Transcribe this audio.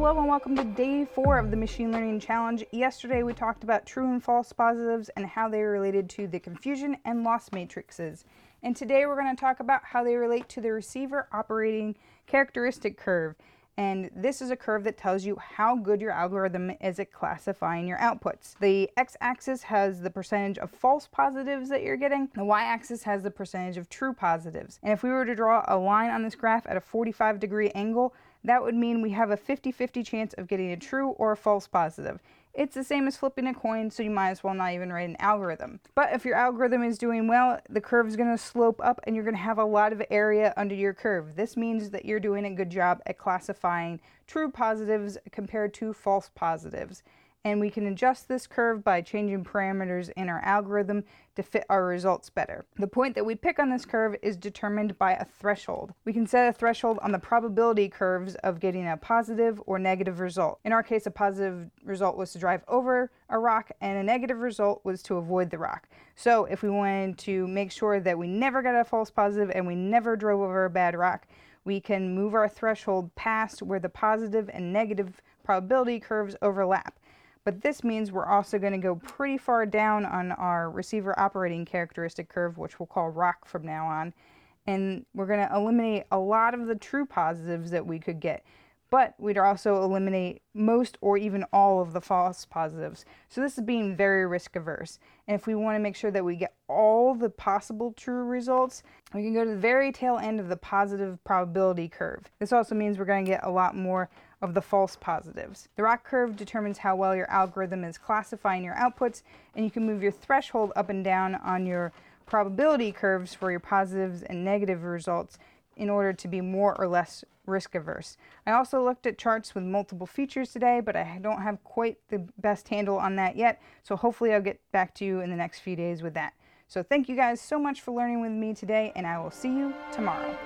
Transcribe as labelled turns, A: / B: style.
A: Hello and welcome to day four of the machine learning challenge. Yesterday we talked about true and false positives and how they are related to the confusion and loss matrices. And today we're going to talk about how they relate to the receiver operating characteristic curve. And this is a curve that tells you how good your algorithm is at classifying your outputs. The x-axis has the percentage of false positives that you're getting. The y-axis has the percentage of true positives. And if we were to draw a line on this graph at a 45 degree angle, that would mean we have a 50-50 chance of getting a true or a false positive. It's the same as flipping a coin, so you might as well not even write an algorithm. But if your algorithm is doing well, the curve is going to slope up and you're going to have a lot of area under your curve. This means that you're doing a good job at classifying true positives compared to false positives and we can adjust this curve by changing parameters in our algorithm to fit our results better. The point that we pick on this curve is determined by a threshold. We can set a threshold on the probability curves of getting a positive or negative result. In our case, a positive result was to drive over a rock and a negative result was to avoid the rock. So if we wanted to make sure that we never got a false positive and we never drove over a bad rock, we can move our threshold past where the positive and negative probability curves overlap. But this means we're also going to go pretty far down on our receiver operating characteristic curve, which we'll call ROC from now on. And we're going to eliminate a lot of the true positives that we could get. But we'd also eliminate most or even all of the false positives. So this is being very risk averse. And if we want to make sure that we get all the possible true results, we can go to the very tail end of the positive probability curve. This also means we're going to get a lot more of the false positives. The ROC curve determines how well your algorithm is classifying your outputs, and you can move your threshold up and down on your probability curves for your positives and negative results in order to be more or less risk averse. I also looked at charts with multiple features today, but I don't have quite the best handle on that yet, so hopefully I'll get back to you in the next few days with that. So thank you guys so much for learning with me today, and I will see you tomorrow.